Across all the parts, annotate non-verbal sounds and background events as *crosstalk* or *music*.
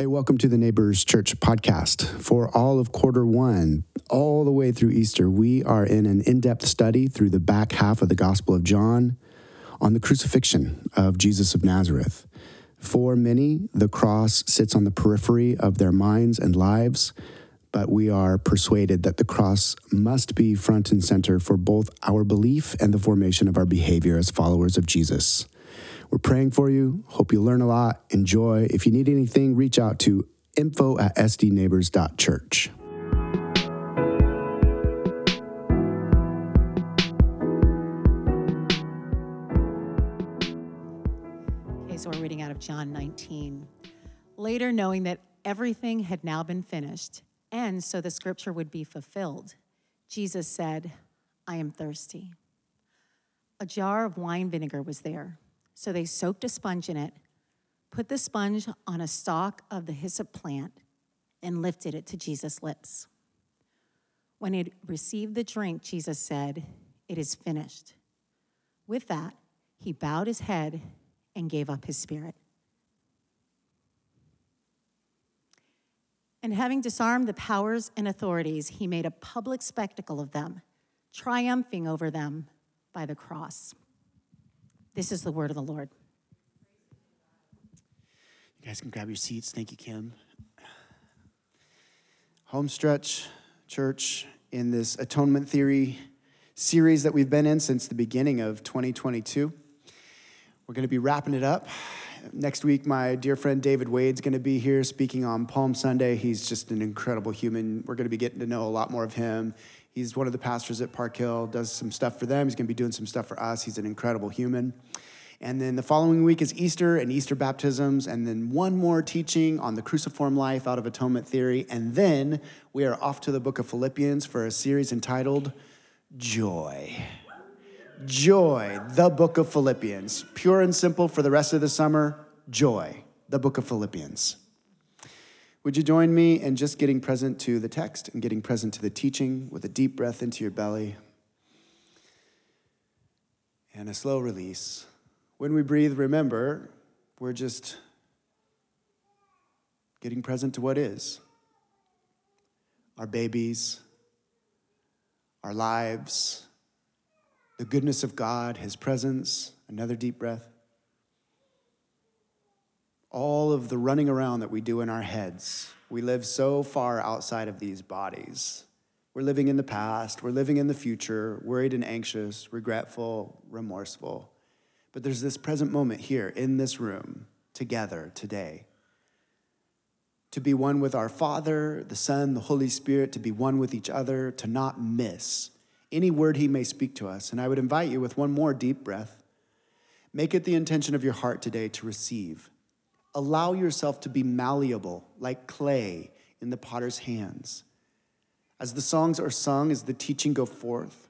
Hey, welcome to the Neighbors Church podcast. For all of quarter one, all the way through Easter, we are in an in depth study through the back half of the Gospel of John on the crucifixion of Jesus of Nazareth. For many, the cross sits on the periphery of their minds and lives, but we are persuaded that the cross must be front and center for both our belief and the formation of our behavior as followers of Jesus. We're praying for you. Hope you learn a lot. Enjoy. If you need anything, reach out to info at sdneighbors.church. Okay, so we're reading out of John 19. Later, knowing that everything had now been finished, and so the scripture would be fulfilled, Jesus said, I am thirsty. A jar of wine vinegar was there so they soaked a sponge in it, put the sponge on a stalk of the hyssop plant, and lifted it to Jesus' lips. When he received the drink, Jesus said, It is finished. With that, he bowed his head and gave up his spirit. And having disarmed the powers and authorities, he made a public spectacle of them, triumphing over them by the cross. This is the word of the Lord. You guys can grab your seats. Thank you, Kim. Homestretch Church in this atonement theory series that we've been in since the beginning of 2022. We're going to be wrapping it up. Next week, my dear friend David Wade's going to be here speaking on Palm Sunday. He's just an incredible human. We're going to be getting to know a lot more of him. He's one of the pastors at Park Hill, does some stuff for them. He's going to be doing some stuff for us. He's an incredible human. And then the following week is Easter and Easter baptisms, and then one more teaching on the cruciform life out of atonement theory. And then we are off to the book of Philippians for a series entitled Joy. Joy, the book of Philippians. Pure and simple for the rest of the summer. Joy, the book of Philippians. Would you join me in just getting present to the text and getting present to the teaching with a deep breath into your belly and a slow release? When we breathe, remember, we're just getting present to what is our babies, our lives, the goodness of God, His presence. Another deep breath all of the running around that we do in our heads. We live so far outside of these bodies. We're living in the past, we're living in the future, worried and anxious, regretful, remorseful. But there's this present moment here in this room together today. To be one with our Father, the Son, the Holy Spirit, to be one with each other, to not miss any word He may speak to us. And I would invite you with one more deep breath. Make it the intention of your heart today to receive Allow yourself to be malleable like clay in the potter's hands. As the songs are sung, as the teaching go forth,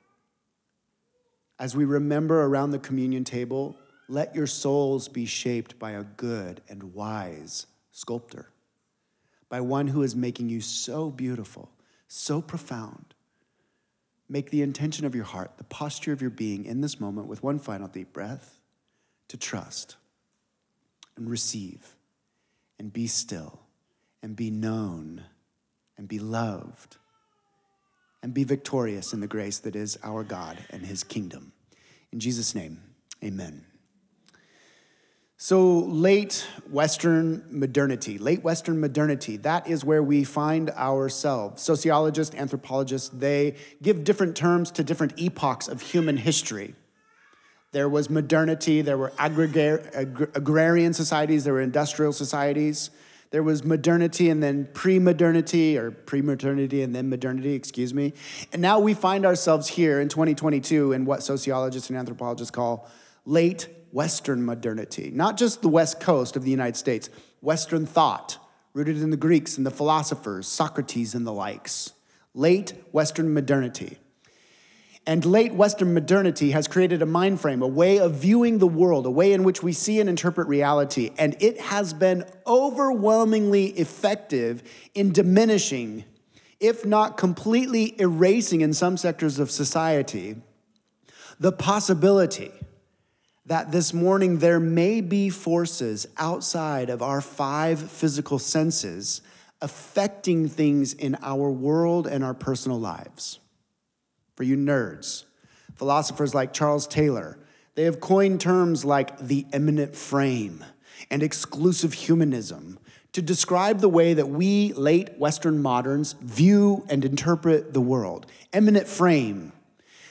as we remember around the communion table, let your souls be shaped by a good and wise sculptor, by one who is making you so beautiful, so profound. Make the intention of your heart, the posture of your being in this moment, with one final deep breath, to trust and receive and be still and be known and be loved and be victorious in the grace that is our God and his kingdom. In Jesus' name, amen. So, late Western modernity, late Western modernity, that is where we find ourselves. Sociologists, anthropologists, they give different terms to different epochs of human history. There was modernity, there were agrarian societies, there were industrial societies. There was modernity and then pre modernity, or pre modernity and then modernity, excuse me. And now we find ourselves here in 2022 in what sociologists and anthropologists call late Western modernity. Not just the West Coast of the United States, Western thought, rooted in the Greeks and the philosophers, Socrates and the likes. Late Western modernity. And late Western modernity has created a mind frame, a way of viewing the world, a way in which we see and interpret reality. And it has been overwhelmingly effective in diminishing, if not completely erasing in some sectors of society, the possibility that this morning there may be forces outside of our five physical senses affecting things in our world and our personal lives. For you nerds, philosophers like Charles Taylor, they have coined terms like the immanent frame and exclusive humanism to describe the way that we late Western moderns view and interpret the world. Immanent frame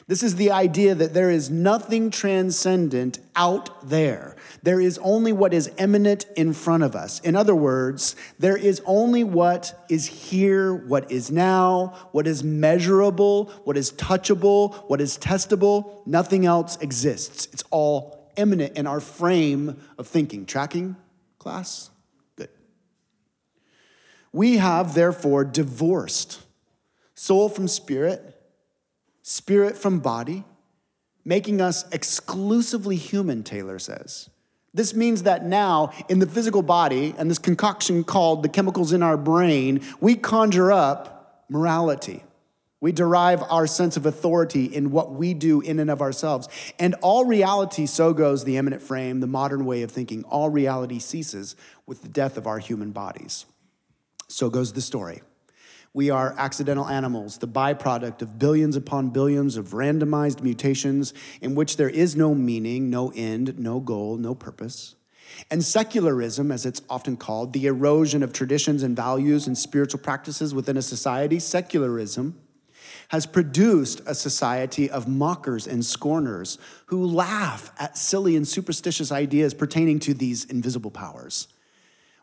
this is the idea that there is nothing transcendent out there. There is only what is immanent in front of us. In other words, there is only what is here, what is now, what is measurable, what is touchable, what is testable. Nothing else exists. It's all immanent in our frame of thinking. Tracking, class? Good. We have therefore divorced soul from spirit spirit from body, making us exclusively human, Taylor says. This means that now, in the physical body and this concoction called the chemicals in our brain, we conjure up morality. We derive our sense of authority in what we do in and of ourselves. And all reality, so goes the immanent frame, the modern way of thinking, all reality ceases with the death of our human bodies. So goes the story. We are accidental animals, the byproduct of billions upon billions of randomized mutations in which there is no meaning, no end, no goal, no purpose. And secularism, as it's often called, the erosion of traditions and values and spiritual practices within a society, secularism has produced a society of mockers and scorners who laugh at silly and superstitious ideas pertaining to these invisible powers.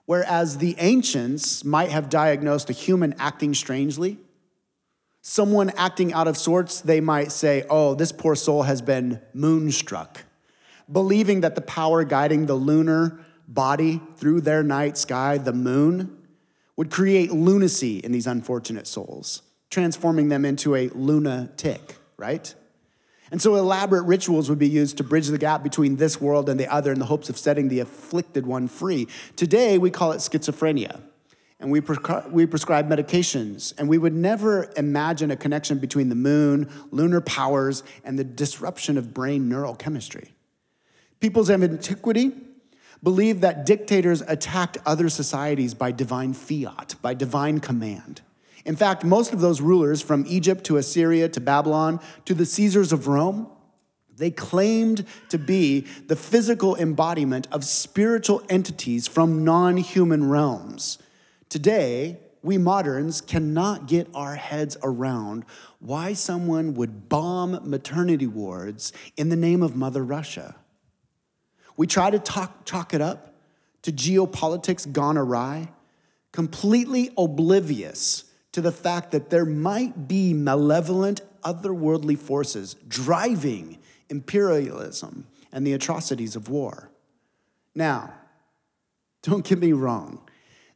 Whereas the ancients might have diagnosed a human acting strangely, someone acting out of sorts, they might say, oh, this poor soul has been moonstruck, believing that the power guiding the lunar body through their night sky, the moon, would create lunacy in these unfortunate souls, transforming them into a lunatic, right? And so elaborate rituals would be used to bridge the gap between this world and the other in the hopes of setting the afflicted one free. Today, we call it schizophrenia. And we, prescri- we prescribe medications. And we would never imagine a connection between the moon, lunar powers, and the disruption of brain neural chemistry. Peoples of antiquity believed that dictators attacked other societies by divine fiat, by divine command. In fact, most of those rulers from Egypt to Assyria to Babylon to the Caesars of Rome, they claimed to be the physical embodiment of spiritual entities from non human realms. Today, we moderns cannot get our heads around why someone would bomb maternity wards in the name of Mother Russia. We try to talk, chalk it up to geopolitics gone awry, completely oblivious to the fact that there might be malevolent, otherworldly forces driving imperialism and the atrocities of war. Now, don't get me wrong.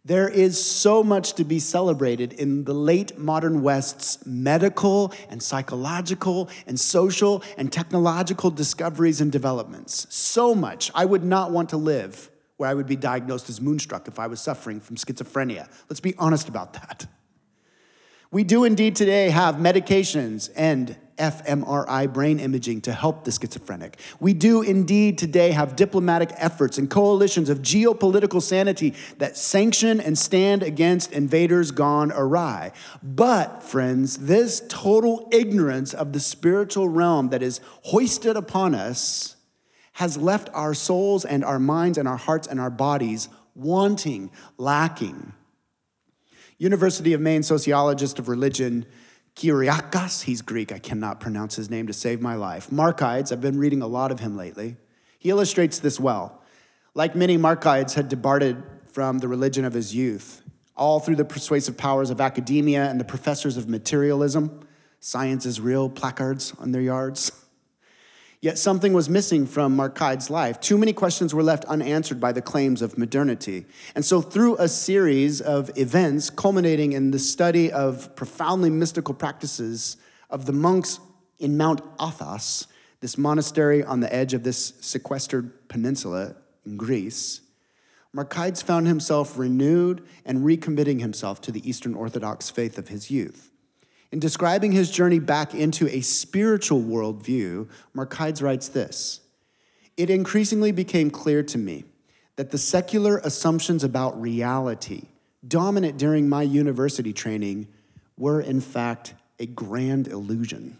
There is so much to be celebrated in the late modern West's medical and psychological and social and technological discoveries and developments. So much. I would not want to live where I would be diagnosed as moonstruck if I was suffering from schizophrenia. Let's be honest about that. We do indeed today have medications and fMRI brain imaging to help the schizophrenic. We do indeed today have diplomatic efforts and coalitions of geopolitical sanity that sanction and stand against invaders gone awry. But, friends, this total ignorance of the spiritual realm that is hoisted upon us has left our souls and our minds and our hearts and our bodies wanting, lacking. University of Maine sociologist of religion, Kyriakos, he's Greek, I cannot pronounce his name to save my life. Markides, I've been reading a lot of him lately. He illustrates this well. Like many, Markides had departed from the religion of his youth, all through the persuasive powers of academia and the professors of materialism, science is real placards on their yards. *laughs* Yet something was missing from Markides' life. Too many questions were left unanswered by the claims of modernity. And so, through a series of events culminating in the study of profoundly mystical practices of the monks in Mount Athos, this monastery on the edge of this sequestered peninsula in Greece, Markides found himself renewed and recommitting himself to the Eastern Orthodox faith of his youth. In describing his journey back into a spiritual worldview, Markides writes this it increasingly became clear to me that the secular assumptions about reality dominant during my university training were, in fact, a grand illusion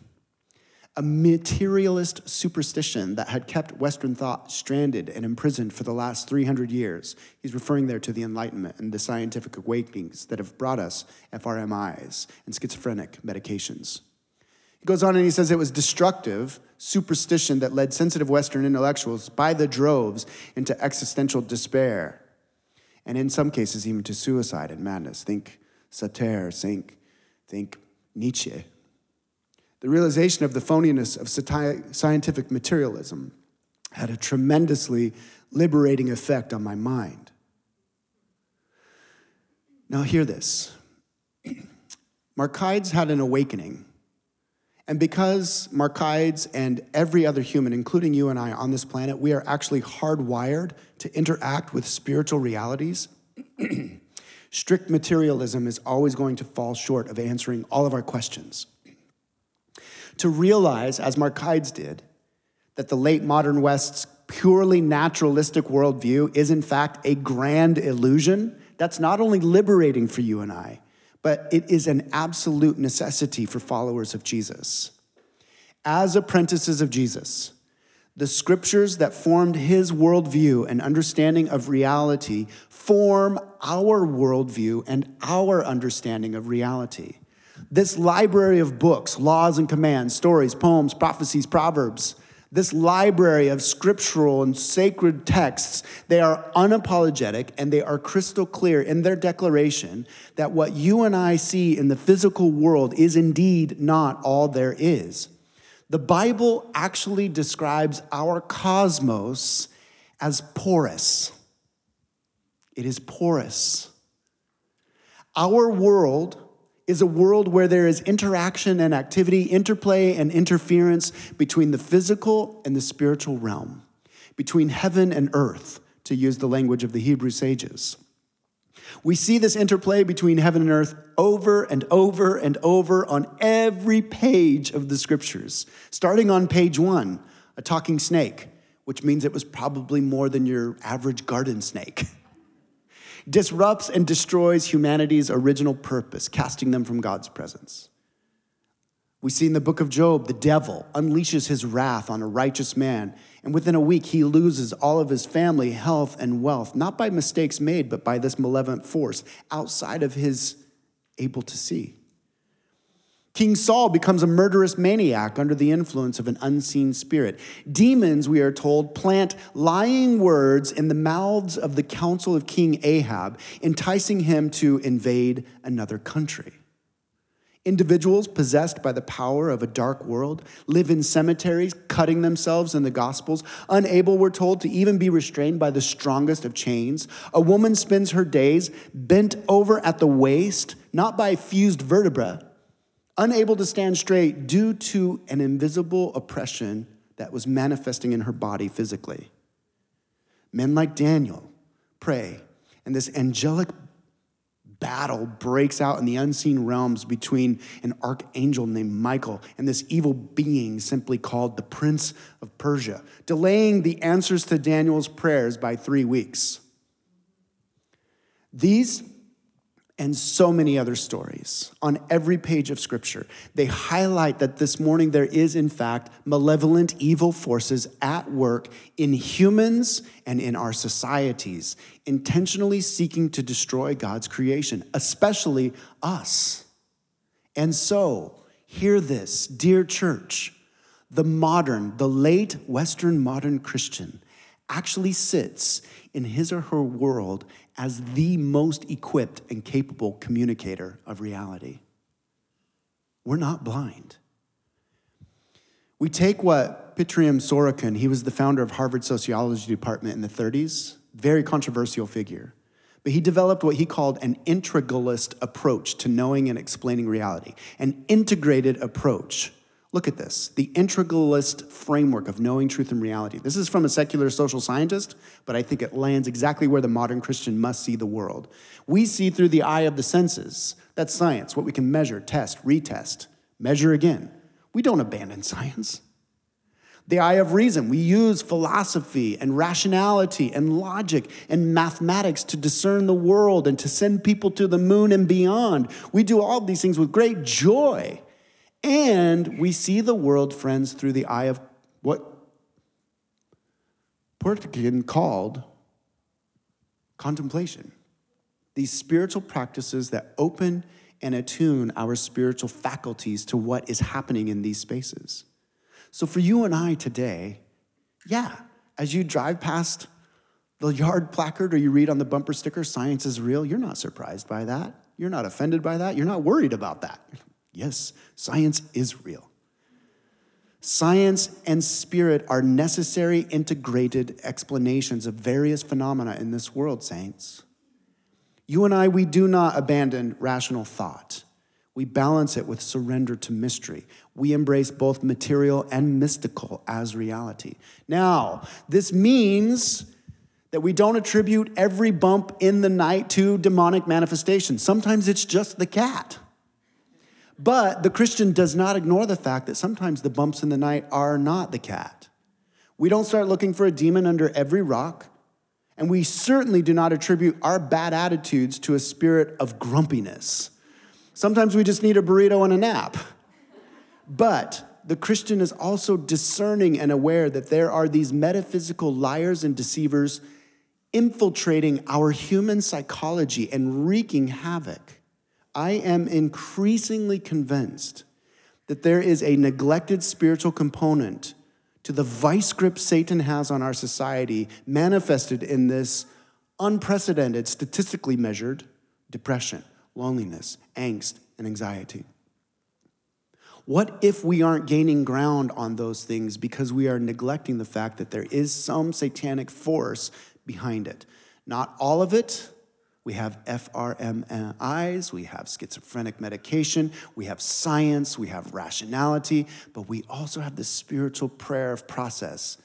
a materialist superstition that had kept Western thought stranded and imprisoned for the last 300 years. He's referring there to the Enlightenment and the scientific awakenings that have brought us FRMIs and schizophrenic medications. He goes on and he says it was destructive superstition that led sensitive Western intellectuals by the droves into existential despair, and in some cases, even to suicide and madness. Think Sartre, think, think Nietzsche. The realization of the phoniness of scientific materialism had a tremendously liberating effect on my mind. Now, hear this *clears throat* Markides had an awakening. And because Markides and every other human, including you and I on this planet, we are actually hardwired to interact with spiritual realities, *clears throat* strict materialism is always going to fall short of answering all of our questions to realize, as Mark Markides did, that the late modern West's purely naturalistic worldview is, in fact, a grand illusion, that's not only liberating for you and I, but it is an absolute necessity for followers of Jesus. As apprentices of Jesus, the scriptures that formed his worldview and understanding of reality form our worldview and our understanding of reality. This library of books, laws and commands, stories, poems, prophecies, proverbs, this library of scriptural and sacred texts, they are unapologetic and they are crystal clear in their declaration that what you and I see in the physical world is indeed not all there is. The Bible actually describes our cosmos as porous. It is porous. Our world is a world where there is interaction and activity, interplay and interference between the physical and the spiritual realm, between heaven and earth, to use the language of the Hebrew sages. We see this interplay between heaven and earth over and over and over on every page of the scriptures, starting on page one, a talking snake, which means it was probably more than your average garden snake. *laughs* disrupts and destroys humanity's original purpose, casting them from God's presence. We see in the book of Job, the devil unleashes his wrath on a righteous man, and within a week he loses all of his family, health, and wealth, not by mistakes made, but by this malevolent force outside of his able to see. King Saul becomes a murderous maniac under the influence of an unseen spirit. Demons, we are told, plant lying words in the mouths of the council of King Ahab, enticing him to invade another country. Individuals possessed by the power of a dark world live in cemeteries, cutting themselves in the Gospels, unable, we're told, to even be restrained by the strongest of chains. A woman spends her days bent over at the waist, not by fused vertebra unable to stand straight due to an invisible oppression that was manifesting in her body physically. Men like Daniel pray, and this angelic battle breaks out in the unseen realms between an archangel named Michael and this evil being simply called the Prince of Persia, delaying the answers to Daniel's prayers by three weeks. These and so many other stories on every page of Scripture. They highlight that this morning there is, in fact, malevolent evil forces at work in humans and in our societies, intentionally seeking to destroy God's creation, especially us. And so, hear this, dear church. The modern, the late Western modern Christian actually sits in his or her world as the most equipped and capable communicator of reality. We're not blind. We take what Pitirim Sorokin, he was the founder of Harvard Sociology Department in the 30s, very controversial figure. But he developed what he called an integralist approach to knowing and explaining reality, an integrated approach Look at this the integralist framework of knowing truth and reality. This is from a secular social scientist, but I think it lands exactly where the modern Christian must see the world. We see through the eye of the senses. That's science, what we can measure, test, retest, measure again. We don't abandon science. the eye of reason. We use philosophy and rationality and logic and mathematics to discern the world and to send people to the moon and beyond. We do all these things with great joy. And we see the world, friends, through the eye of what Portican called contemplation. These spiritual practices that open and attune our spiritual faculties to what is happening in these spaces. So for you and I today, yeah, as you drive past the yard placard or you read on the bumper sticker, science is real, you're not surprised by that. You're not offended by that. You're not worried about that. Yes, science is real. Science and spirit are necessary, integrated explanations of various phenomena in this world, saints. You and I, we do not abandon rational thought. We balance it with surrender to mystery. We embrace both material and mystical as reality. Now, this means that we don't attribute every bump in the night to demonic manifestations. Sometimes it's just the cat. But the Christian does not ignore the fact that sometimes the bumps in the night are not the cat. We don't start looking for a demon under every rock, and we certainly do not attribute our bad attitudes to a spirit of grumpiness. Sometimes we just need a burrito and a nap. But the Christian is also discerning and aware that there are these metaphysical liars and deceivers infiltrating our human psychology and wreaking havoc. I am increasingly convinced that there is a neglected spiritual component to the vice grip Satan has on our society, manifested in this unprecedented, statistically measured depression loneliness, angst, and anxiety. What if we aren't gaining ground on those things because we are neglecting the fact that there is some satanic force behind it? Not all of it. We have FRMIs, we have schizophrenic medication, we have science, we have rationality, but we also have the spiritual prayer of process.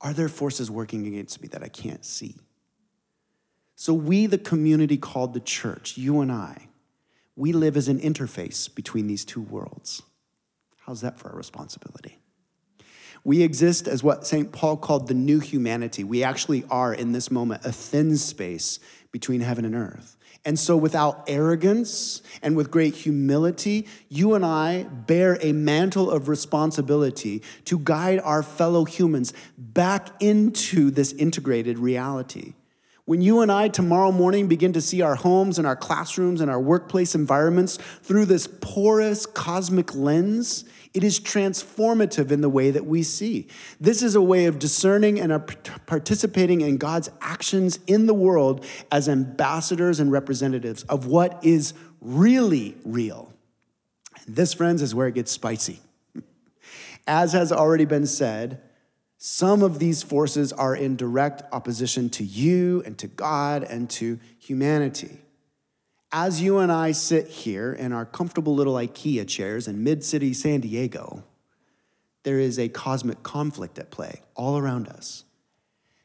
Are there forces working against me that I can't see? So, we, the community called the church, you and I, we live as an interface between these two worlds. How's that for a responsibility? We exist as what St. Paul called the new humanity. We actually are, in this moment, a thin space between heaven and earth. And so, without arrogance and with great humility, you and I bear a mantle of responsibility to guide our fellow humans back into this integrated reality. When you and I tomorrow morning begin to see our homes and our classrooms and our workplace environments through this porous cosmic lens, it is transformative in the way that we see. This is a way of discerning and participating in God's actions in the world as ambassadors and representatives of what is really real. And this, friends, is where it gets spicy. *laughs* As has already been said, some of these forces are in direct opposition to you and to God and to humanity. As you and I sit here in our comfortable little IKEA chairs in mid city San Diego, there is a cosmic conflict at play all around us.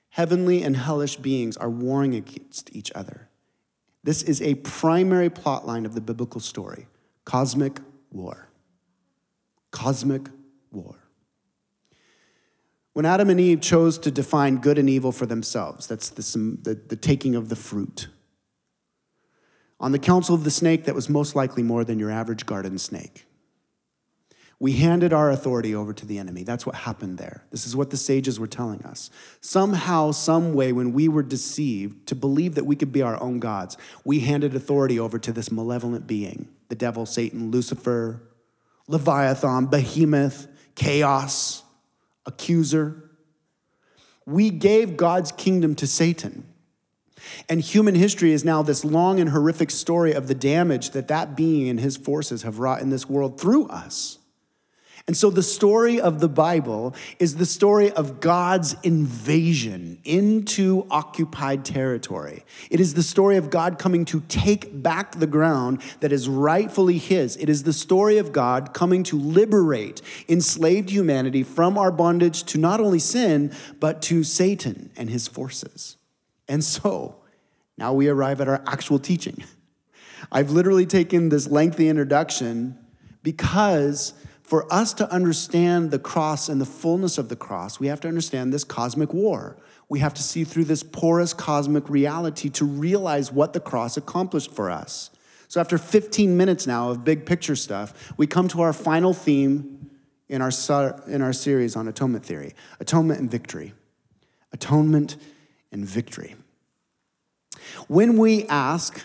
Heavenly and hellish beings are warring against each other. This is a primary plot line of the biblical story cosmic war. Cosmic war. When Adam and Eve chose to define good and evil for themselves, that's the, the, the, taking of the fruit. On the counsel of the snake, that was most likely more than your average garden snake. We handed our authority over to the enemy. That's what happened there. This is what the sages were telling us. Somehow, some way, when we were deceived to believe that we could be our own gods, we handed authority over to this malevolent being the devil, Satan, Lucifer, Leviathan, Behemoth, chaos accuser. We gave God's kingdom to Satan. And human history is now this long and horrific story of the damage that that being and his forces have wrought in this world through us. And so the story of the Bible is the story of God's invasion into occupied territory. It is the story of God coming to take back the ground that is rightfully His. It is the story of God coming to liberate enslaved humanity from our bondage to not only sin, but to Satan and his forces. And so now we arrive at our actual teaching. I've literally taken this lengthy introduction because For us to understand the cross and the fullness of the cross, we have to understand this cosmic war. We have to see through this porous cosmic reality to realize what the cross accomplished for us. So, after 15 minutes now of big picture stuff, we come to our final theme in our, in our series on atonement theory atonement and victory. Atonement and victory. When we ask,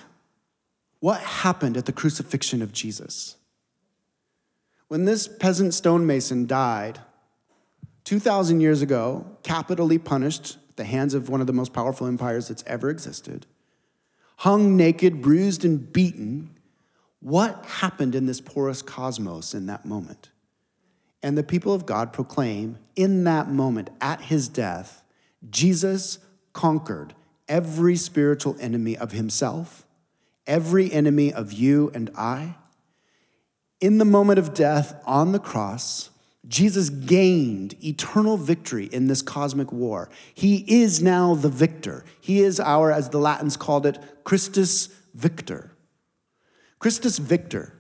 what happened at the crucifixion of Jesus? When this peasant stonemason died 2,000 years ago, capitally punished at the hands of one of the most powerful empires that's ever existed, hung naked, bruised, and beaten, what happened in this porous cosmos in that moment? And the people of God proclaim in that moment, at his death, Jesus conquered every spiritual enemy of himself, every enemy of you and I. In the moment of death on the cross, Jesus gained eternal victory in this cosmic war. He is now the victor. He is our, as the Latins called it, Christus Victor. Christus Victor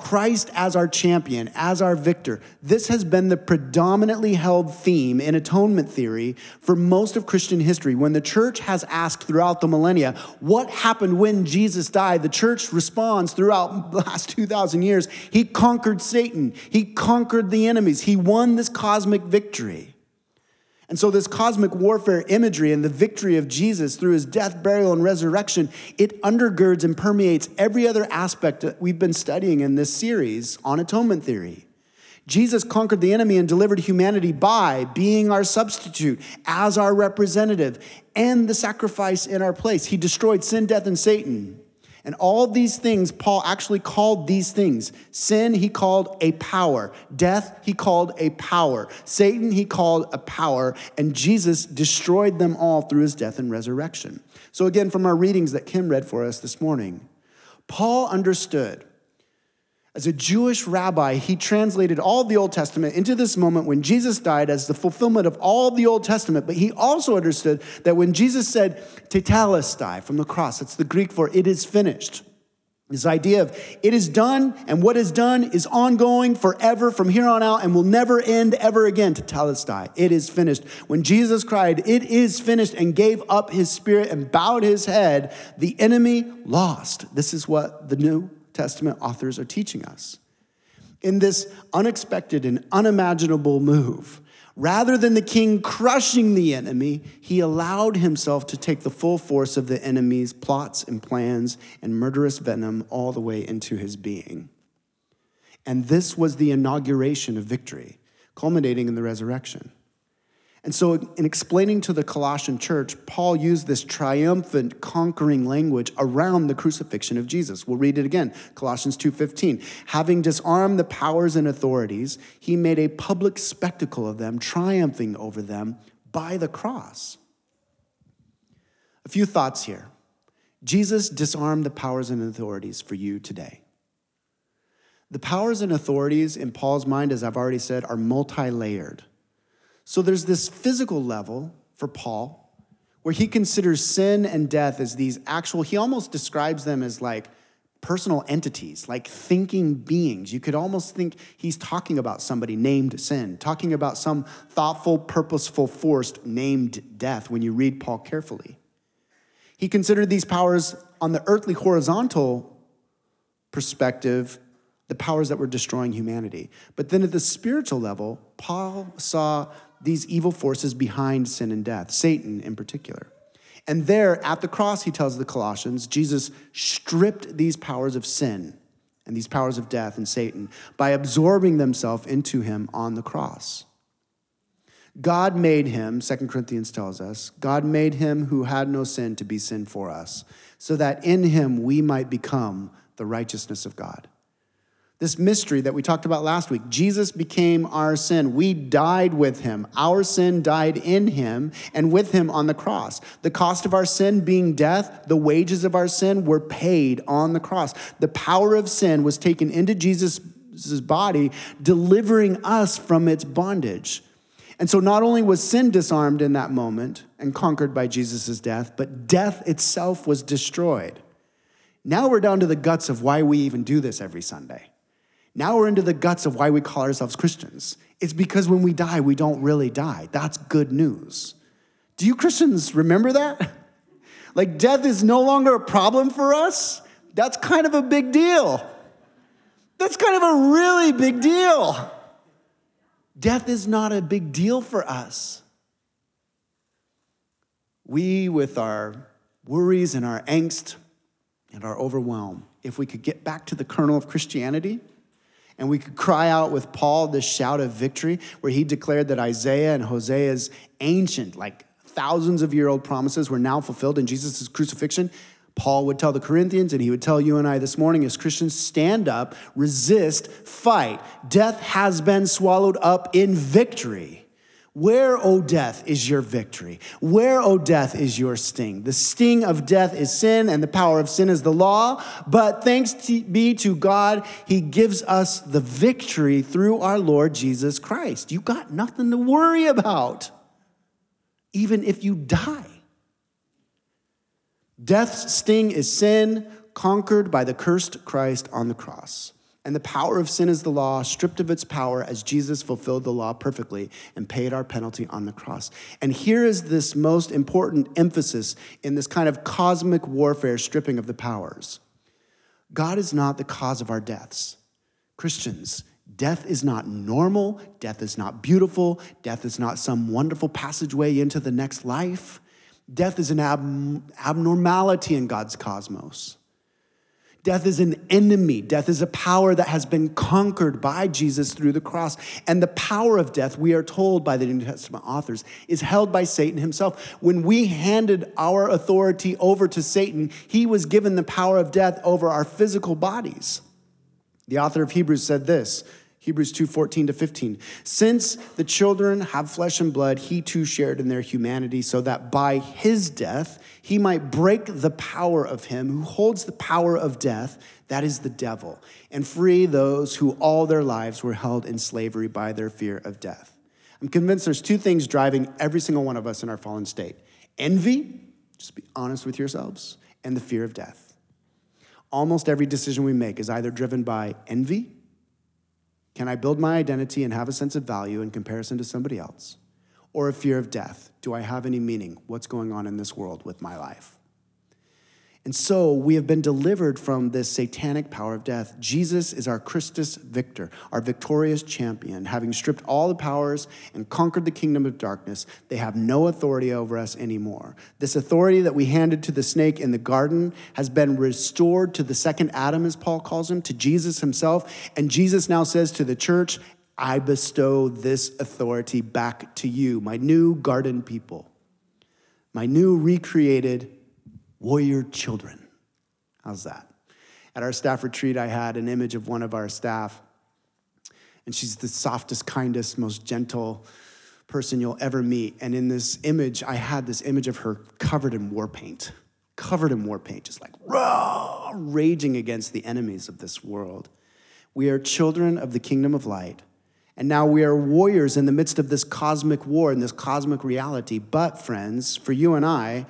Christ as our champion, as our victor. This has been the predominantly held theme in atonement theory for most of Christian history. When the church has asked throughout the millennia, what happened when Jesus died? The church responds throughout *laughs* the last 2,000 years, he conquered Satan, he conquered the enemies, he won this cosmic victory. And so, this cosmic warfare imagery and the victory of Jesus through his death, burial, and resurrection, it undergirds and permeates every other aspect that we've been studying in this series on atonement theory. Jesus conquered the enemy and delivered humanity by being our substitute, as our representative, and the sacrifice in our place. He destroyed sin, death, and Satan. And all these things, Paul actually called these things. Sin, he called a power. Death, he called a power. Satan, he called a power. And Jesus destroyed them all through his death and resurrection. So, again, from our readings that Kim read for us this morning, Paul understood as a Jewish rabbi, he translated all the Old Testament into this moment when Jesus died as the fulfillment of all the Old Testament. But he also understood that when Jesus said, tetelestai from the cross, that's the Greek for it is finished. This idea of it is done and what is done is ongoing forever from here on out and will never end ever again. Tetelestai, it is finished. When Jesus cried, it is finished, and gave up his spirit and bowed his head, the enemy lost. This is what the New Testament authors are teaching us. In this unexpected and unimaginable move, rather than the king crushing the enemy, he allowed himself to take the full force of the enemy's plots and plans and murderous venom all the way into his being. And this was the inauguration of victory, culminating in the resurrection. And so, in explaining to the Colossian church, Paul used this triumphant, conquering language around the crucifixion of Jesus. We'll read it again, Colossians 2:15. Having disarmed the powers and authorities, he made a public spectacle of them, triumphing over them by the cross. A few thoughts here. Jesus disarmed the powers and authorities for you today. The powers and authorities in Paul's mind, as I've already said, are multi layered. So there's this physical level for Paul where he considers sin and death as these actual, he almost describes them as like personal entities, like thinking beings. You could almost think he's talking about somebody named sin, talking about some thoughtful, purposeful force named death when you read Paul carefully. He considered these powers on the earthly horizontal perspective the powers that were destroying humanity. But then at the spiritual level, Paul saw these evil forces behind sin and death, Satan in particular. And there at the cross, he tells the Colossians, Jesus stripped these powers of sin and these powers of death and Satan by absorbing themselves into him on the cross. God made him, 2 Corinthians tells us, God made him who had no sin to be sin for us, so that in him we might become the righteousness of God. This mystery that we talked about last week. Jesus became our sin. We died with him. Our sin died in him and with him on the cross. The cost of our sin being death, the wages of our sin were paid on the cross. The power of sin was taken into Jesus' body, delivering us from its bondage. And so not only was sin disarmed in that moment and conquered by Jesus' death, but death itself was destroyed. Now we're down to the guts of why we even do this every Sunday. Now we're into the guts of why we call ourselves Christians. It's because when we die, we don't really die. That's good news. Do you Christians remember that? *laughs* Like, death is no longer a problem for us? That's kind of a big deal. That's kind of a really big deal. Death is not a big deal for us. We, with our worries and our angst and our overwhelm, if we could get back to the kernel of Christianity and we could cry out with Paul this shout of victory where he declared that Isaiah and Hosea's ancient, like thousands of year old promises were now fulfilled in Jesus' crucifixion. Paul would tell the Corinthians, and he would tell you and I this morning as Christians stand up, resist, fight. Death has been swallowed up in victory. Where, O death, is your victory? Where, O death, is your sting? The sting of death is sin, and the power of sin is the law. But thanks be to God, He gives us the victory through our Lord Jesus Christ. You got nothing to worry about, even if you die. Death's sting is sin, conquered by the cursed Christ on the cross. And the power of sin is the law, stripped of its power as Jesus fulfilled the law perfectly and paid our penalty on the cross. And here is this most important emphasis in this kind of cosmic warfare stripping of the powers God is not the cause of our deaths. Christians, death is not normal, death is not beautiful, death is not some wonderful passageway into the next life. Death is an ab- abnormality in God's cosmos. Death is an enemy. Death is a power that has been conquered by Jesus through the cross. And the power of death, we are told by the New Testament authors, is held by Satan himself. When we handed our authority over to Satan, he was given the power of death over our physical bodies. The author of Hebrews said this Hebrews 2 14 to 15. Since the children have flesh and blood, he too shared in their humanity, so that by his death he might break the power of him who holds the power of death, that is the devil, and free those who all their lives were held in slavery by their fear of death. I'm convinced there's two things driving every single one of us in our fallen state envy, just be honest with yourselves, and the fear of death. Almost every decision we make is either driven by envy can I build my identity and have a sense of value in comparison to somebody else? Or a fear of death? Do I have any meaning? What's going on in this world with my life? And so we have been delivered from this satanic power of death. Jesus is our Christus victor, our victorious champion. Having stripped all the powers and conquered the kingdom of darkness, they have no authority over us anymore. This authority that we handed to the snake in the garden has been restored to the second Adam, as Paul calls him, to Jesus himself. And Jesus now says to the church, I bestow this authority back to you, my new garden people, my new recreated warrior children. How's that? At our staff retreat, I had an image of one of our staff, and she's the softest, kindest, most gentle person you'll ever meet. And in this image, I had this image of her covered in war paint, covered in war paint, just like raw, raging against the enemies of this world. We are children of the kingdom of light. And now we are warriors in the midst of this cosmic war and this cosmic reality. But, friends, for you and I,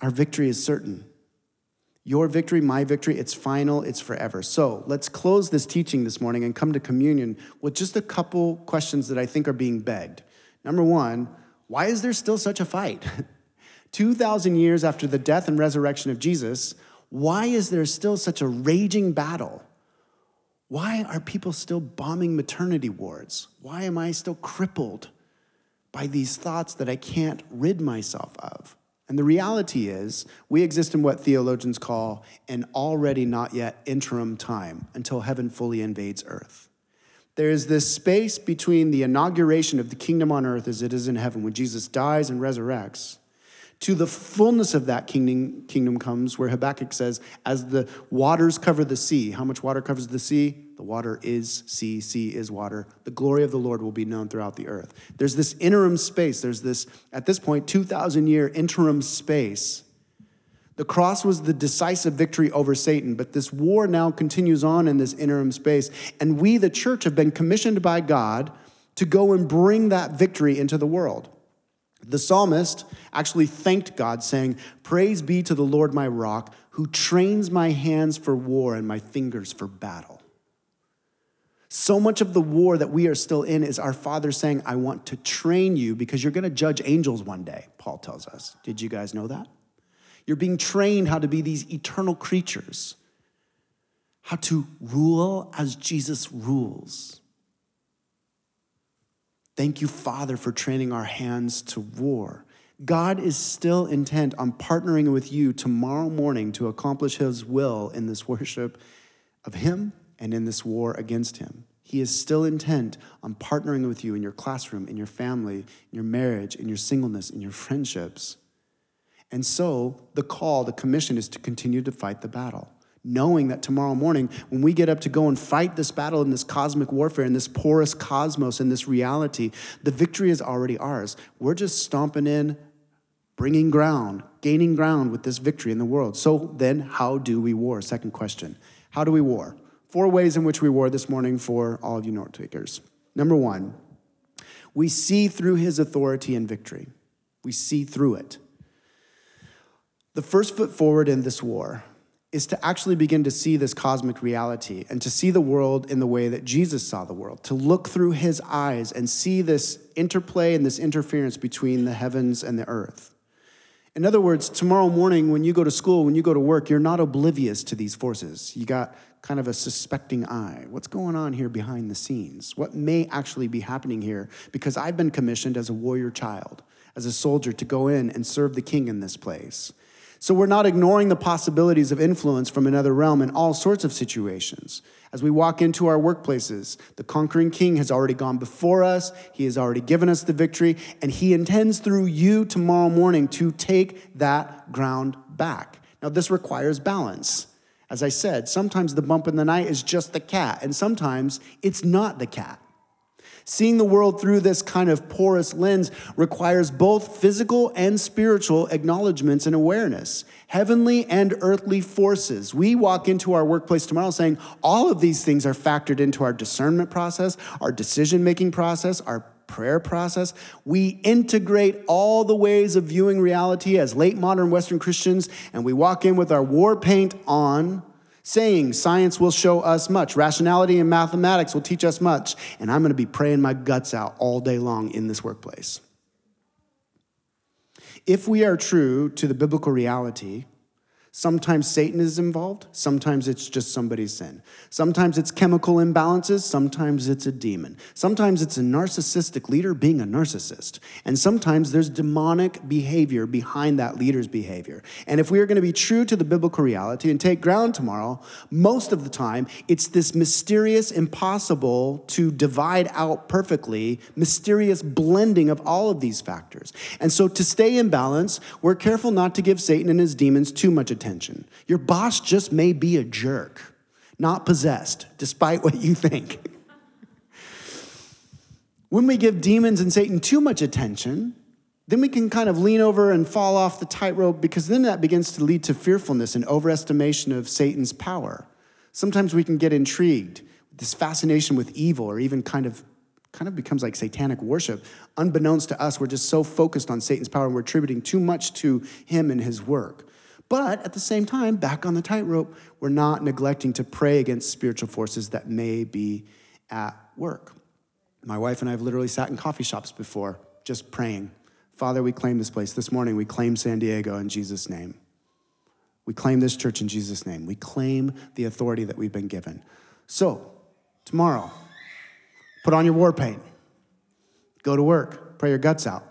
our victory is certain. Your victory, my victory, it's final, it's forever. So let's close this teaching this morning and come to communion with just a couple questions that I think are being begged. Number one, why is there still such a fight? *laughs* 2,000 years after the death and resurrection of Jesus, why is there still such a raging battle? Why are people still bombing maternity wards? Why am I still crippled by these thoughts that I can't rid myself of? And the reality is, we exist in what theologians call an already not yet interim time until heaven fully invades earth. There is this space between the inauguration of the kingdom on earth as it is in heaven, when Jesus dies and resurrects, to the fullness of that kingdom, kingdom comes, where Habakkuk says, As the waters cover the sea, how much water covers the sea? The water is sea, sea is water. The glory of the Lord will be known throughout the earth. There's this interim space. There's this, at this point, 2,000 year interim space. The cross was the decisive victory over Satan, but this war now continues on in this interim space. And we, the church, have been commissioned by God to go and bring that victory into the world. The psalmist actually thanked God, saying, Praise be to the Lord my rock who trains my hands for war and my fingers for battle. So much of the war that we are still in is our Father saying, I want to train you because you're going to judge angels one day, Paul tells us. Did you guys know that? You're being trained how to be these eternal creatures, how to rule as Jesus rules. Thank you, Father, for training our hands to war. God is still intent on partnering with you tomorrow morning to accomplish His will in this worship of Him and in this war against Him. He is still intent on partnering with you in your classroom, in your family, in your marriage, in your singleness, in your friendships. And so the call, the commission is to continue to fight the battle knowing that tomorrow morning, when we get up to go and fight this battle in this cosmic warfare, in this porous cosmos, in this reality, the victory is already ours. We're just stomping in, bringing ground, gaining ground with this victory in the world. So then, how do we war? Second question How do we war? Four ways in which we war this morning for all of you note takers. Number one, we see through his authority and victory. We see through it. The first foot forward in this war is to actually begin to see this cosmic reality and to see the world in the way that Jesus saw the world, to look through his eyes and see this interplay and this interference between the heavens and the earth. In other words, tomorrow morning when you go to school, when you go to work, you're not oblivious to these forces. You got kind of a suspecting eye. What's going on here behind the scenes? What may actually be happening here? Because I've been commissioned as a warrior child, as a soldier, to go in and serve the king in this place. So we're not ignoring the possibilities of influence from another realm in all sorts of situations. As we walk into our workplaces, the conquering king has already gone before us, he has already given us the victory, and he intends through you tomorrow morning to take that ground back. Now, this requires balance. As I said, sometimes the bump in the night is just the cat, and sometimes it's not the cat. Seeing the world through this kind of porous lens requires both physical and spiritual acknowledgments and awareness, heavenly and earthly forces. We walk into our workplace tomorrow saying all of these things are factored into our discernment process, our decision making process, our prayer process. We integrate all the ways of viewing reality as late modern Western Christians, and we walk in with our war paint on saying science will show us much, rationality and mathematics will teach us much, and I'm going to be praying my guts out all day long in this workplace. If we are true to the biblical reality, Sometimes Satan is involved, sometimes it's just somebody's sin. Sometimes it's chemical imbalances, sometimes it's a demon. Sometimes it's a narcissistic leader being a narcissist. And sometimes there's demonic behavior behind that leader's behavior. And if we are going to be true to the biblical reality and take ground tomorrow, most of the time it's this mysterious, impossible to divide out perfectly, mysterious blending of all of these factors. And so to stay in balance, we're careful not to give Satan and his demons too much attention attention. Your boss just may be a jerk, not possessed, despite what you think. *laughs* when we give demons and Satan too much attention, then we can kind of lean over and fall off the tightrope because then that begins to lead to fearfulness and overestimation of Satan's power. Sometimes we can get intrigued, this fascination with evil, or even kind of kind of becomes like satanic worship. Unbeknownst to us, we're just so focused on Satan's power and we're attributing too much to him and his work. But at the same time, back on the tightrope, we're not neglecting to pray against spiritual forces that may be at work. My wife and I have literally sat in coffee shops before, just praying. Father, we claim this place. This morning, we claim San Diego in Jesus' name. We claim this church in Jesus' name. We claim the authority that we've been given. So, tomorrow, put on your war paint, go to work, pray your guts out,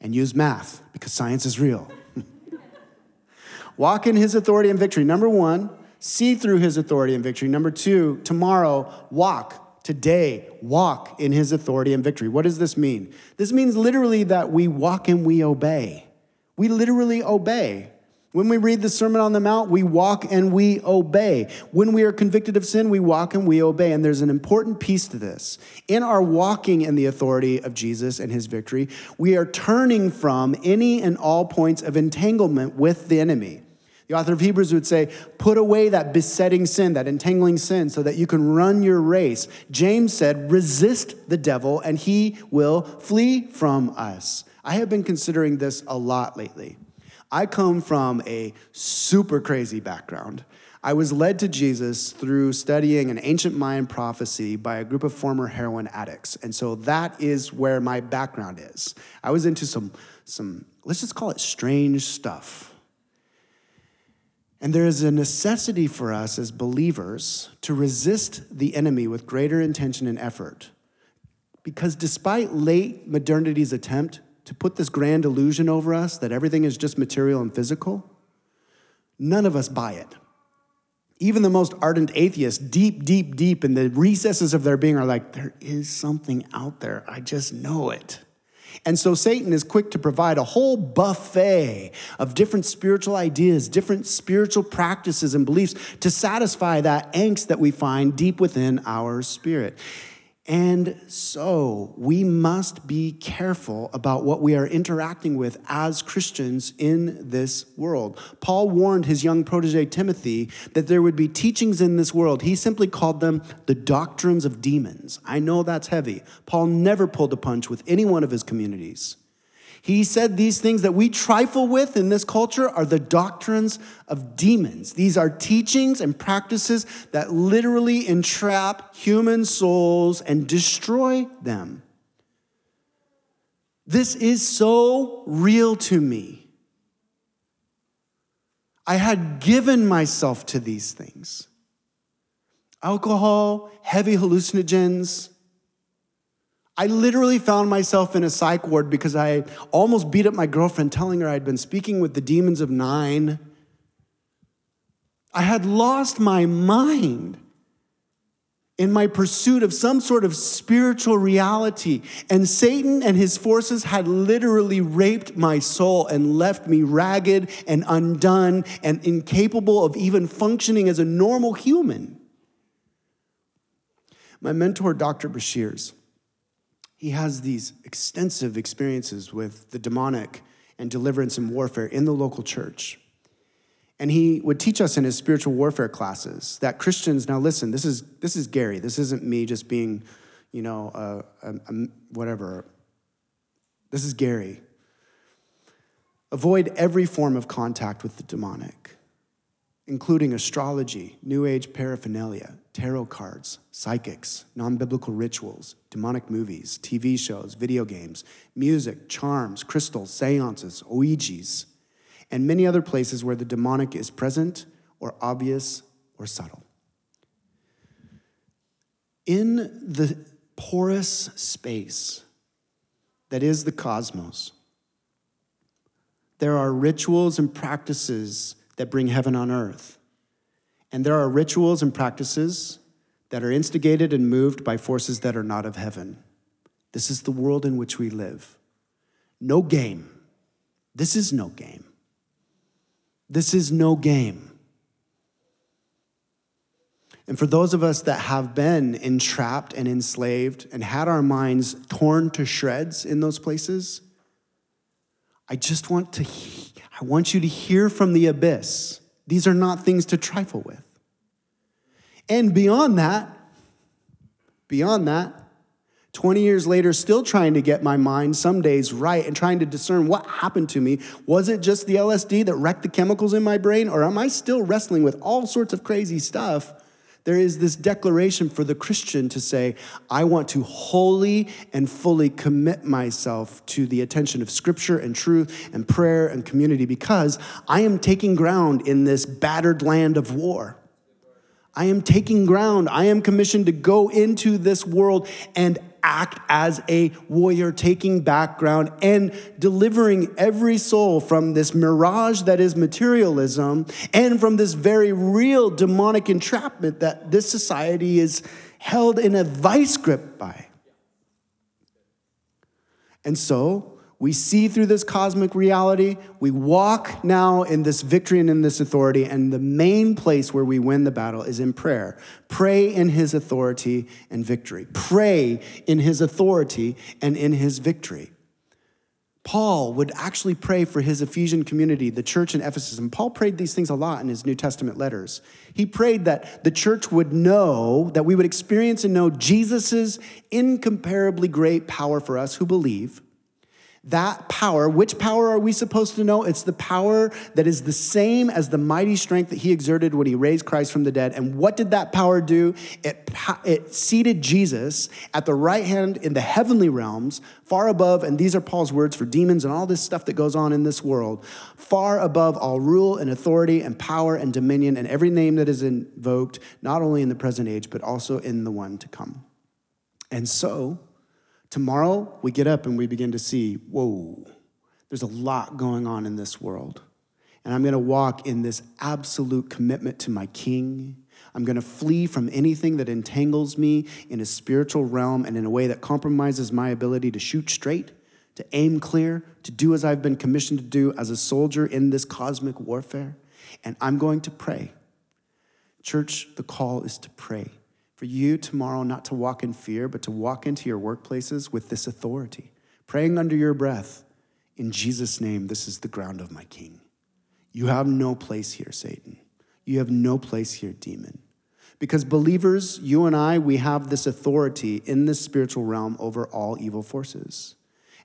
and use math because science is real. Walk in his authority and victory. Number one, see through his authority and victory. Number two, tomorrow, walk. Today, walk in his authority and victory. What does this mean? This means literally that we walk and we obey. We literally obey. When we read the Sermon on the Mount, we walk and we obey. When we are convicted of sin, we walk and we obey. And there's an important piece to this. In our walking in the authority of Jesus and his victory, we are turning from any and all points of entanglement with the enemy. The author of Hebrews would say, Put away that besetting sin, that entangling sin, so that you can run your race. James said, Resist the devil, and he will flee from us. I have been considering this a lot lately. I come from a super crazy background. I was led to Jesus through studying an ancient Mayan prophecy by a group of former heroin addicts. And so that is where my background is. I was into some, some let's just call it strange stuff. And there is a necessity for us as believers to resist the enemy with greater intention and effort. Because despite late modernity's attempt to put this grand illusion over us that everything is just material and physical, none of us buy it even the most ardent atheists, deep, deep, deep in the recesses of their being, are like, there is something out there. I just know it. And so Satan is quick to provide a whole buffet of different spiritual ideas, different spiritual practices and beliefs to satisfy that angst that we find deep within our spirit. And so we must be careful about what we are interacting with as Christians in this world. Paul warned his young protege Timothy that there would be teachings in this world. He simply called them the doctrines of demons. I know that's heavy. Paul never pulled a punch with any one of his communities. He said these things that we trifle with in this culture are the doctrines of demons. These are teachings and practices that literally entrap human souls and destroy them. This is so real to me. I had given myself to these things alcohol, heavy hallucinogens, I literally found myself in a psych ward because I almost beat up my girlfriend telling her I'd been speaking with the demons of nine. I had lost my mind in my pursuit of some sort of spiritual reality. And Satan and his forces had literally raped my soul and left me ragged and undone and incapable of even functioning as a normal human. My mentor, Dr. Breshears, he has these extensive experiences with the demonic and deliverance and warfare in the local church. And he would teach us in his spiritual warfare classes that Christians, now listen, this is, this is Gary. This isn't me just being, you know, whatever. This is Gary. Avoid every form of contact with the demonic, including astrology, New Age paraphernalia, tarot cards, psychics, non biblical rituals, demonic movies, TV shows, video games, music, charms, crystals, seances, Ouijas, and many other places where the demonic is present or obvious or subtle. In the porous space that is the cosmos, there are rituals and practices that bring heaven on earth and there are rituals and practices that are instigated and moved by forces that are not of heaven. This is the world in which we live. No game. This is no game. This is no game. And for those of us that have been entrapped and enslaved and had our minds torn to shreds in those places, I just want to I want you to hear from the abyss. These are not things to trifle with. And beyond that, beyond that, 20 years later, still trying to get my mind some days right and trying to discern what happened to me. Was it just the LSD that wrecked the chemicals in my brain, or am I still wrestling with all sorts of crazy stuff? There is this declaration for the Christian to say, I want to wholly and fully commit myself to the attention of Scripture and truth and prayer and community because I am taking ground in this battered land of war. I am taking ground. I am commissioned to go into this world and act as a warrior, taking background and delivering every soul from this mirage that is materialism and from this very real demonic entrapment that this society is held in a vice grip by. And so, we see through this cosmic reality. We walk now in this victory and in this authority. And the main place where we win the battle is in prayer. Pray in his authority and victory. Pray in his authority and in his victory. Paul would actually pray for his Ephesian community, the church in Ephesus. And Paul prayed these things a lot in his New Testament letters. He prayed that the church would know, that we would experience and know Jesus' incomparably great power for us who believe That power, which power are we supposed to know? It's the power that is the same as the mighty strength that he exerted when he raised Christ from the dead. And what did that power do? It, it seated Jesus at the right hand in the heavenly realms, far above, and these are Paul's words for demons and all this stuff that goes on in this world, far above all rule and authority and power and dominion and every name that is invoked, not only in the present age, but also in the one to come. And so, Tomorrow, we get up and we begin to see, whoa, there's a lot going on in this world. And I'm going to walk in this absolute commitment to my King. I'm going to flee from anything that entangles me in a spiritual realm and in a way that compromises my ability to shoot straight, to aim clear, to do as I've been commissioned to do as a soldier in this cosmic warfare. And I'm going to pray. Church, the call is to pray for you tomorrow not to walk in fear, but to walk into your workplaces with this authority, praying under your breath, In Jesus' name, this is the ground of my King. You have no place here, Satan. You have no place here, demon. Because believers, you and I, we have this authority in this spiritual realm over all evil forces.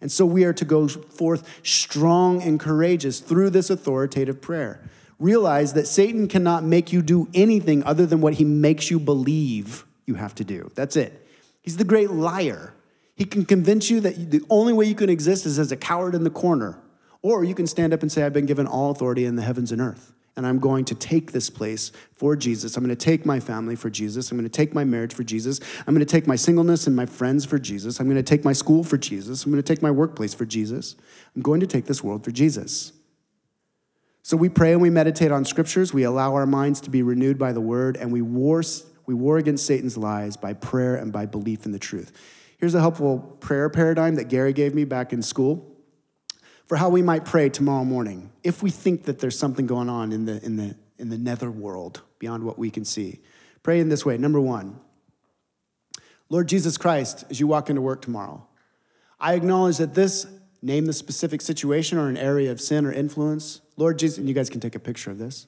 And so we are to go forth strong and courageous through this authoritative prayer realize that Satan cannot make you do anything other than what he makes you believe you have to do. That's it. He's the great liar. He can convince you that the only way you can exist is as a coward in the corner. Or you can stand up and say, I've been given all authority in the heavens and earth. And I'm going to take this place for Jesus. I'm going to take my family for Jesus. I'm going to take my marriage for Jesus. I'm going to take my singleness and my friends for Jesus. I'm going to take my school for Jesus. I'm going to take my workplace for Jesus. I'm going to take this world for Jesus. So we pray and we meditate on scriptures. We allow our minds to be renewed by the word, and we war, we war against Satan's lies by prayer and by belief in the truth. Here's a helpful prayer paradigm that Gary gave me back in school for how we might pray tomorrow morning if we think that there's something going on in the, in the, in the nether world beyond what we can see. Pray in this way. Number one, Lord Jesus Christ, as you walk into work tomorrow, I acknowledge that this name the specific situation or an area of sin or influence. Lord Jesus, and you guys can take a picture of this.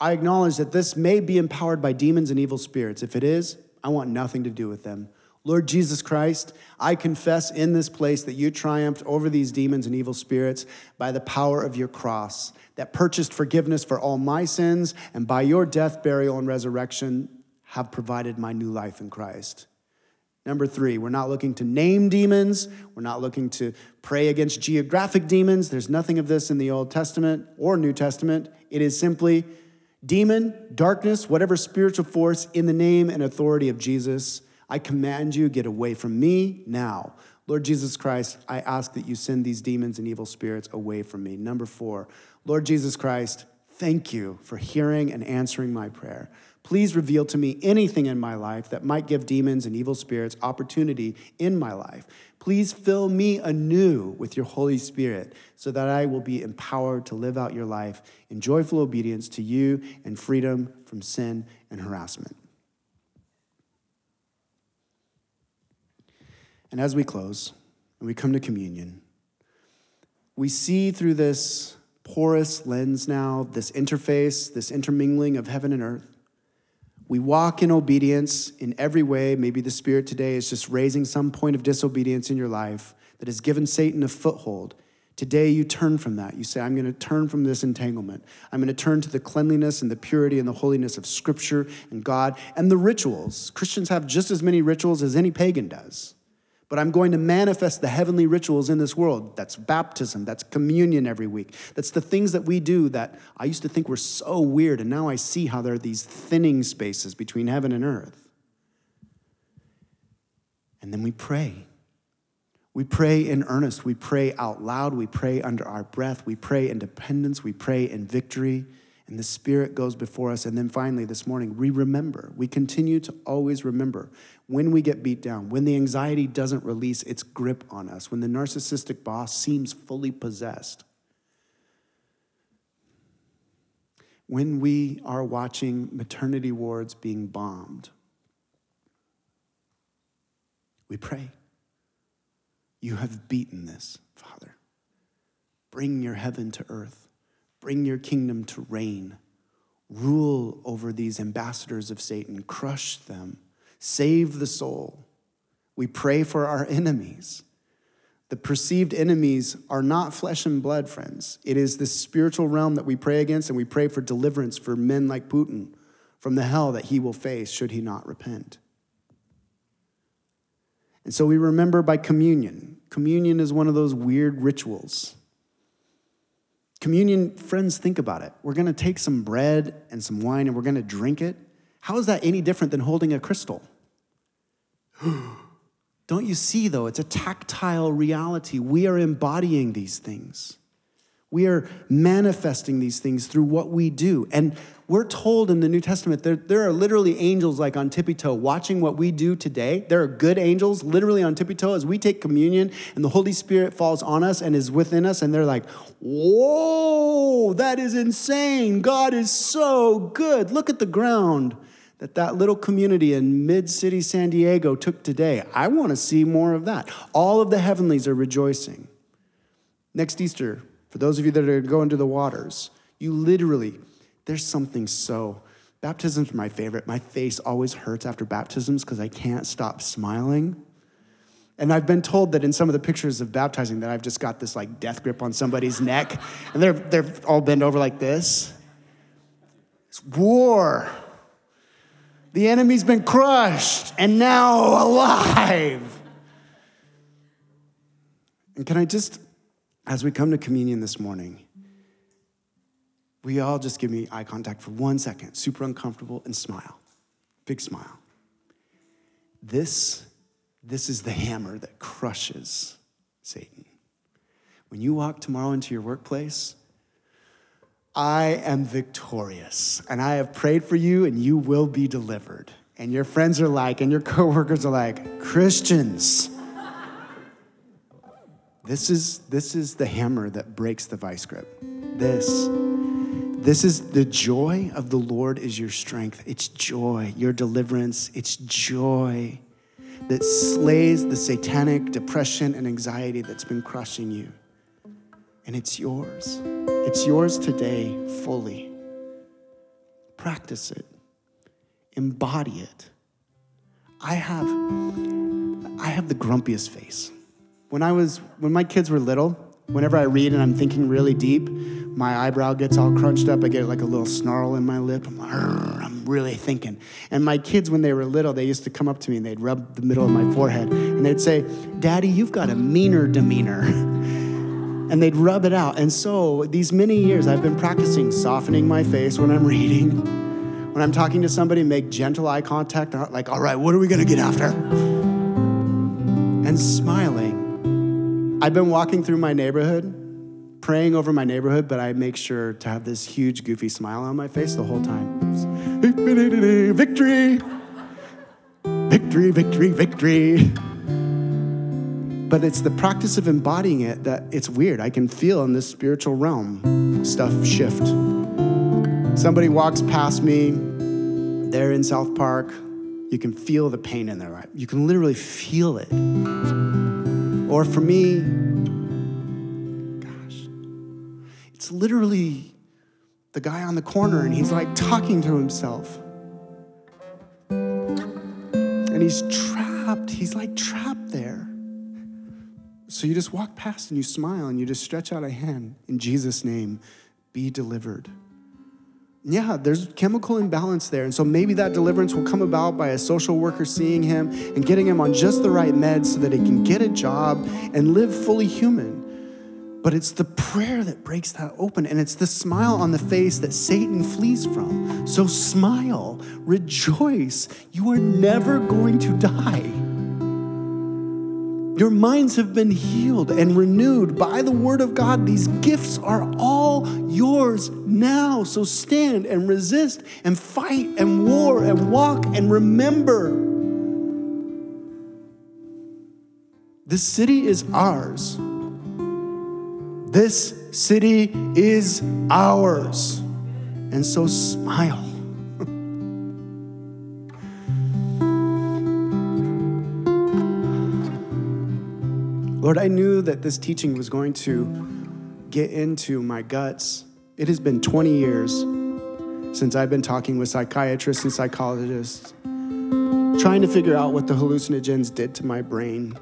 I acknowledge that this may be empowered by demons and evil spirits. If it is, I want nothing to do with them. Lord Jesus Christ, I confess in this place that you triumphed over these demons and evil spirits by the power of your cross that purchased forgiveness for all my sins, and by your death, burial, and resurrection have provided my new life in Christ. Number three, we're not looking to name demons. We're not looking to pray against geographic demons. There's nothing of this in the Old Testament or New Testament. It is simply demon, darkness, whatever spiritual force, in the name and authority of Jesus. I command you, get away from me now. Lord Jesus Christ, I ask that you send these demons and evil spirits away from me. Number four, Lord Jesus Christ, thank you for hearing and answering my prayer. Please reveal to me anything in my life that might give demons and evil spirits opportunity in my life. Please fill me anew with your Holy Spirit so that I will be empowered to live out your life in joyful obedience to you and freedom from sin and harassment. And as we close and we come to communion, we see through this porous lens now, this interface, this intermingling of heaven and earth, we walk in obedience in every way. Maybe the Spirit today is just raising some point of disobedience in your life that has given Satan a foothold. Today, you turn from that. You say, I'm going to turn from this entanglement. I'm going to turn to the cleanliness and the purity and the holiness of Scripture and God and the rituals. Christians have just as many rituals as any pagan does but I'm going to manifest the heavenly rituals in this world. That's baptism, that's communion every week. That's the things that we do that I used to think were so weird, and now I see how there are these thinning spaces between heaven and earth. And then we pray. We pray in earnest. We pray out loud. We pray under our breath. We pray in dependence. We pray in victory and the Spirit goes before us. And then finally, this morning, we remember. We continue to always remember when we get beat down, when the anxiety doesn't release its grip on us, when the narcissistic boss seems fully possessed, when we are watching maternity wards being bombed, we pray. You have beaten this, Father. Bring your heaven to earth. Bring your kingdom to reign. Rule over these ambassadors of Satan. Crush them. Save the soul. We pray for our enemies The perceived enemies are not flesh and blood, friends. It is the spiritual realm that we pray against, and we pray for deliverance for men like Putin from the hell that he will face should he not repent. And so we remember by communion. Communion is one of those weird rituals. Communion, friends, think about it. We're gonna take some bread and some wine and we're gonna drink it. How is that any different than holding a crystal? *gasps* Don't you see, though? It's a tactile reality. We are embodying these things. We are manifesting these things through what we do. And we're told in the New Testament there, there are literally angels like on tippy toe watching what we do today. There are good angels literally on tippy toe as we take communion and the Holy Spirit falls on us and is within us. And they're like, whoa, that is insane. God is so good. Look at the ground that that little community in mid-city San Diego took today. I want to see more of that. All of the heavenlies are rejoicing. Next Easter, for those of you that are going to the waters, you literally, there's something so. Baptism's my favorite. My face always hurts after baptisms because I can't stop smiling. And I've been told that in some of the pictures of baptizing that I've just got this like death grip on somebody's neck, and they're they're all bent over like this. It's war. The enemy's been crushed and now alive. And can I just, as we come to communion this morning, we all just give me eye contact for one second, super uncomfortable, and smile. Big smile. This, this is the hammer that crushes Satan. When you walk tomorrow into your workplace, I am victorious, and I have prayed for you, and you will be delivered. And your friends are like, and your *laughs* coworkers are like, Christians. this is this is the hammer that breaks the vice grip. This. This is the joy of the Lord is your strength. It's joy, your deliverance. It's joy that slays the satanic depression and anxiety that's been crushing you. And it's yours. It's yours today fully. Practice it. Embody it. I have I have the grumpiest face. When I was when my kids were little, whenever I read and I'm thinking really deep, my eyebrow gets all crunched up. I get like a little snarl in my lip. I'm, like, I'm really thinking. And my kids, when they were little, they used to come up to me and they'd rub the middle of my forehead and they'd say, Daddy, you've got a meaner demeanor. *laughs* and they'd rub it out. And so, these many years, I've been practicing softening my face when I'm *laughs* reading. When I'm talking to somebody, make gentle eye contact, uh, like, all right, what are we gonna get after? And smiling. I've been walking through my neighborhood praying over my neighborhood, but I make sure to have this huge, goofy smile on my face the whole time. Victory! Victory, victory, victory. But it's the practice of embodying it that it's weird. I can feel in this spiritual realm stuff shift. Somebody walks past me, they're in South Park, you can feel the pain in their. You can literally feel it. Or for me, gosh, It's literally the guy on the corner, and he's like talking to himself. And he's trapped. He's like trapped there. So you just walk past and you smile and you just stretch out a hand in Jesus' name, be delivered. Yeah, there's chemical imbalance there. And so maybe that deliverance will come about by a social worker seeing him and getting him on just the right meds so that he can get a job and live fully human. But it's the prayer that breaks that open, and it's the smile on the face that Satan flees from. So smile, rejoice. You are never going to die. Your minds have been healed and renewed by the word of God. These gifts are all yours now. So stand and resist and fight and war and walk and remember. This city is ours. This city is ours. And so smile. Lord, I knew that this teaching was going to get into my guts. It has been 20 years since I've been talking with psychiatrists and psychologists, trying to figure out what the hallucinogens did to my brain.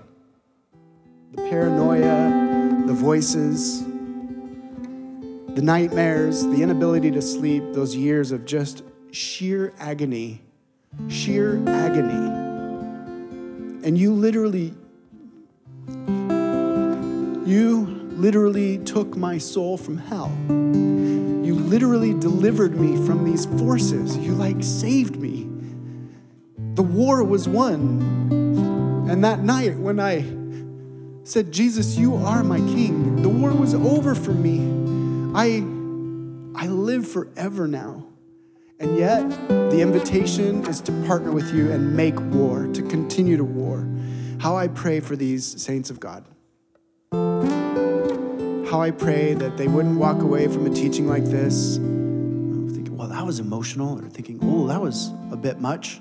the paranoia, the voices, the nightmares, the inability to sleep, those years of just sheer agony, sheer agony. And you literally, you literally took my soul from hell. You literally delivered me from these forces. You like saved me. The war was won. And that night when I said, Jesus, you are my king, the war was over for me. I, I live forever now. And yet, the invitation is to partner with you and make war, to continue to war. How I pray for these saints of God. How I pray that they wouldn't walk away from a teaching like this thinking, well, that was emotional, or thinking, oh, that was a bit much.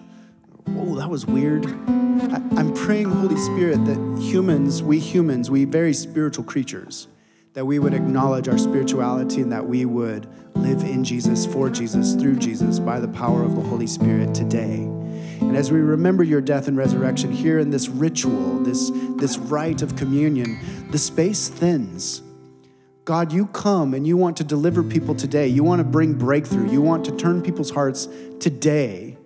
Oh, that was weird. I, I'm praying, Holy Spirit, that humans, we humans, we very spiritual creatures, that we would acknowledge our spirituality and that we would live in Jesus, for Jesus, through Jesus, by the power of the Holy Spirit today. And as we remember your death and resurrection here in this ritual, this, this rite of communion, the space thins. God, you come and you want to deliver people today. You want to bring breakthrough. You want to turn people's hearts today.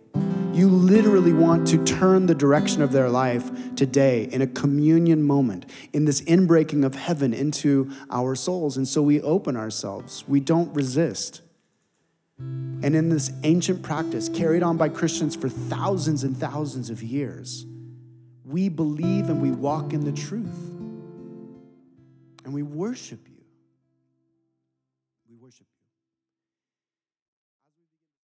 You literally want to turn the direction of their life today in a communion moment, in this inbreaking of heaven into our souls. And so we open ourselves, we don't resist. And in this ancient practice carried on by Christians for thousands and thousands of years, we believe and we walk in the truth. And we worship you.